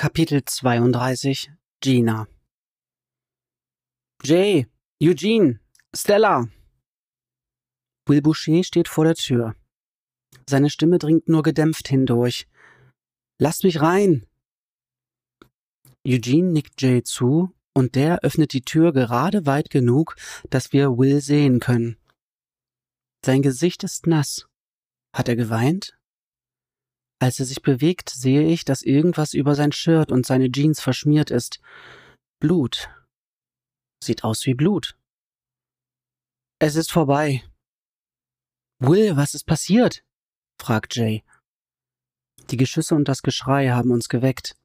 Kapitel 32 Gina Jay, Eugene, Stella. Will Boucher steht vor der Tür. Seine Stimme dringt nur gedämpft hindurch. Lasst mich rein! Eugene nickt Jay zu und der öffnet die Tür gerade weit genug, dass wir Will sehen können. Sein Gesicht ist nass. Hat er geweint? Als er sich bewegt, sehe ich, dass irgendwas über sein Shirt und seine Jeans verschmiert ist. Blut. Sieht aus wie Blut. Es ist vorbei. Will, was ist passiert? fragt Jay. Die Geschüsse und das Geschrei haben uns geweckt.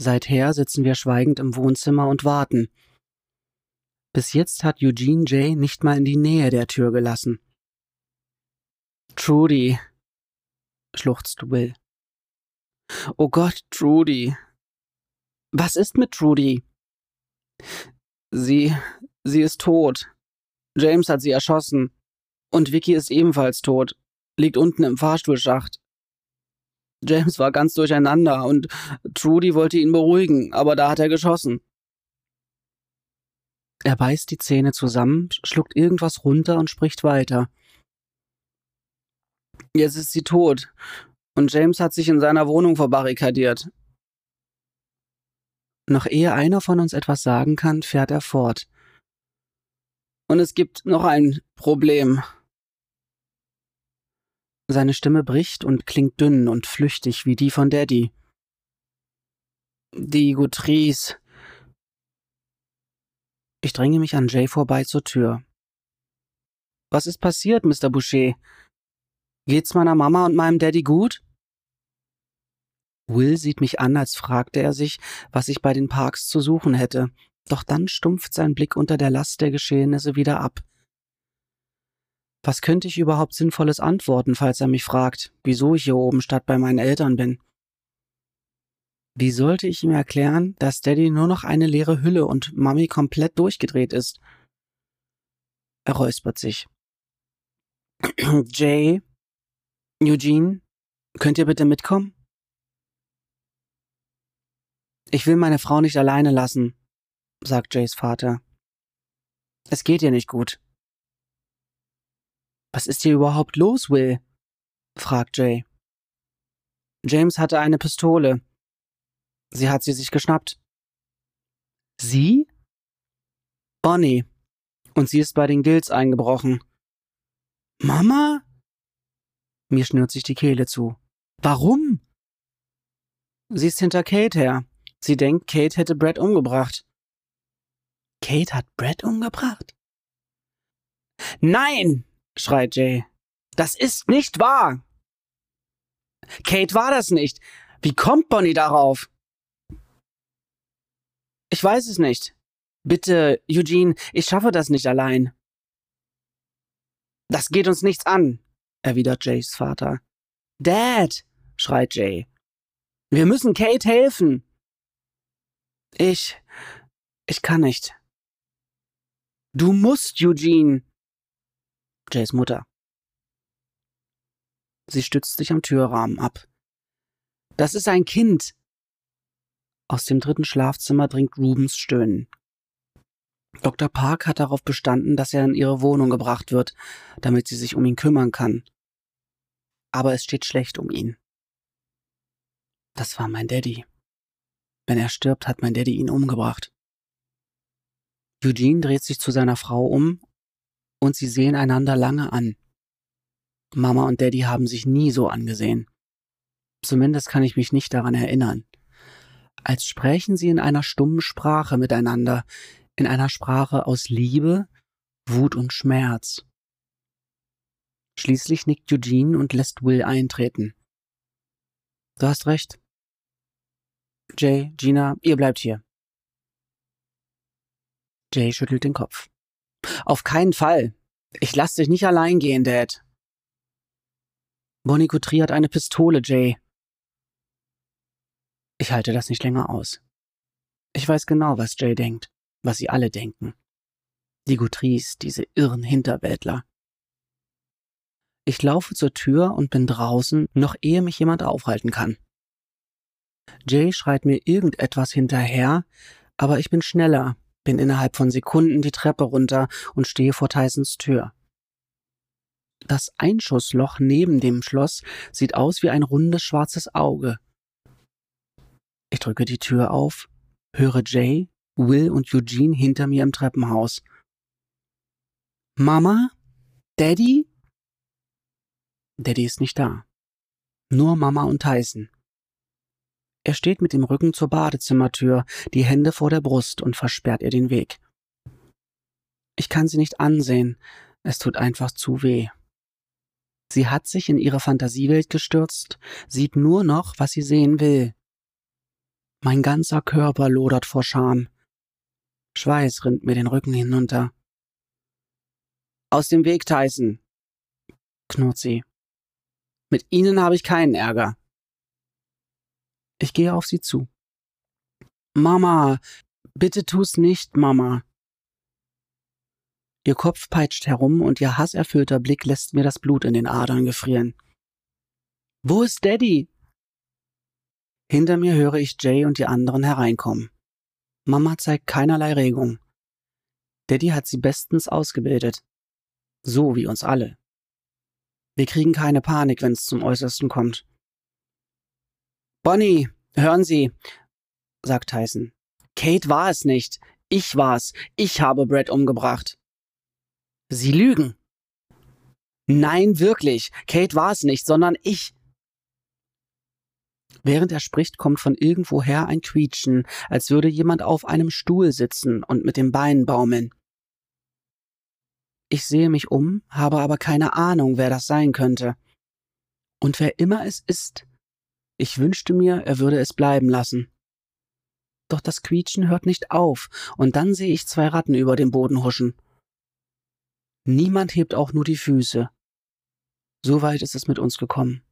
Seither sitzen wir schweigend im Wohnzimmer und warten. Bis jetzt hat Eugene Jay nicht mal in die Nähe der Tür gelassen. Trudy, schluchzt Will. Oh Gott, Trudy. Was ist mit Trudy? Sie, sie ist tot. James hat sie erschossen. Und Vicky ist ebenfalls tot. Liegt unten im Fahrstuhlschacht. James war ganz durcheinander und Trudy wollte ihn beruhigen, aber da hat er geschossen. Er beißt die Zähne zusammen, schluckt irgendwas runter und spricht weiter. Jetzt ist sie tot. Und James hat sich in seiner Wohnung verbarrikadiert. Noch ehe einer von uns etwas sagen kann, fährt er fort. Und es gibt noch ein Problem. Seine Stimme bricht und klingt dünn und flüchtig wie die von Daddy. Die Gutrice. Ich dränge mich an Jay vorbei zur Tür. Was ist passiert, Mr. Boucher? Geht's meiner Mama und meinem Daddy gut? Will sieht mich an, als fragte er sich, was ich bei den Parks zu suchen hätte, doch dann stumpft sein Blick unter der Last der Geschehnisse wieder ab. Was könnte ich überhaupt Sinnvolles antworten, falls er mich fragt, wieso ich hier oben statt bei meinen Eltern bin? Wie sollte ich ihm erklären, dass Daddy nur noch eine leere Hülle und Mami komplett durchgedreht ist? Er räuspert sich. Jay, Eugene, könnt ihr bitte mitkommen? Ich will meine Frau nicht alleine lassen, sagt Jays Vater. Es geht ihr nicht gut. Was ist hier überhaupt los, Will? fragt Jay. James hatte eine Pistole. Sie hat sie sich geschnappt. Sie? Bonnie. Und sie ist bei den Gills eingebrochen. Mama? Mir schnürt sich die Kehle zu. Warum? Sie ist hinter Kate her. Sie denkt, Kate hätte Brad umgebracht. Kate hat Brad umgebracht? Nein! schreit Jay. Das ist nicht wahr! Kate war das nicht. Wie kommt Bonnie darauf? Ich weiß es nicht. Bitte, Eugene, ich schaffe das nicht allein. Das geht uns nichts an, erwidert Jays Vater. Dad, schreit Jay. Wir müssen Kate helfen. Ich. Ich kann nicht. Du musst, Eugene. Jays Mutter. Sie stützt sich am Türrahmen ab. Das ist ein Kind. Aus dem dritten Schlafzimmer dringt Rubens Stöhnen. Dr. Park hat darauf bestanden, dass er in ihre Wohnung gebracht wird, damit sie sich um ihn kümmern kann. Aber es steht schlecht um ihn. Das war mein Daddy. Wenn er stirbt, hat mein Daddy ihn umgebracht. Eugene dreht sich zu seiner Frau um und sie sehen einander lange an. Mama und Daddy haben sich nie so angesehen. Zumindest kann ich mich nicht daran erinnern. Als sprechen sie in einer stummen Sprache miteinander, in einer Sprache aus Liebe, Wut und Schmerz. Schließlich nickt Eugene und lässt Will eintreten. Du hast recht. Jay, Gina, ihr bleibt hier. Jay schüttelt den Kopf. Auf keinen Fall. Ich lass dich nicht allein gehen, Dad. Bonnie Coutry hat eine Pistole, Jay. Ich halte das nicht länger aus. Ich weiß genau, was Jay denkt, was sie alle denken. Die Goutrys, diese irren Hinterwäldler. Ich laufe zur Tür und bin draußen, noch ehe mich jemand aufhalten kann. Jay schreit mir irgendetwas hinterher, aber ich bin schneller, bin innerhalb von Sekunden die Treppe runter und stehe vor Tysons Tür. Das Einschussloch neben dem Schloss sieht aus wie ein rundes schwarzes Auge. Ich drücke die Tür auf, höre Jay, Will und Eugene hinter mir im Treppenhaus. Mama? Daddy? Daddy ist nicht da. Nur Mama und Tyson. Er steht mit dem Rücken zur Badezimmertür, die Hände vor der Brust und versperrt ihr den Weg. Ich kann sie nicht ansehen, es tut einfach zu weh. Sie hat sich in ihre Fantasiewelt gestürzt, sieht nur noch, was sie sehen will. Mein ganzer Körper lodert vor Scham. Schweiß rinnt mir den Rücken hinunter. Aus dem Weg, Tyson, knurrt sie. Mit Ihnen habe ich keinen Ärger. Ich gehe auf sie zu. Mama, bitte tu's nicht, Mama. Ihr Kopf peitscht herum und ihr hasserfüllter Blick lässt mir das Blut in den Adern gefrieren. Wo ist Daddy? Hinter mir höre ich Jay und die anderen hereinkommen. Mama zeigt keinerlei Regung. Daddy hat sie bestens ausgebildet. So wie uns alle. Wir kriegen keine Panik, wenn es zum Äußersten kommt. Bonnie, hören Sie, sagt Tyson. Kate war es nicht. Ich war's. Ich habe Brad umgebracht. Sie lügen. Nein, wirklich. Kate war es nicht, sondern ich. Während er spricht, kommt von irgendwoher ein Quietschen, als würde jemand auf einem Stuhl sitzen und mit den Beinen baumeln. Ich sehe mich um, habe aber keine Ahnung, wer das sein könnte. Und wer immer es ist, ich wünschte mir, er würde es bleiben lassen. Doch das Quietschen hört nicht auf, und dann sehe ich zwei Ratten über dem Boden huschen. Niemand hebt auch nur die Füße. So weit ist es mit uns gekommen.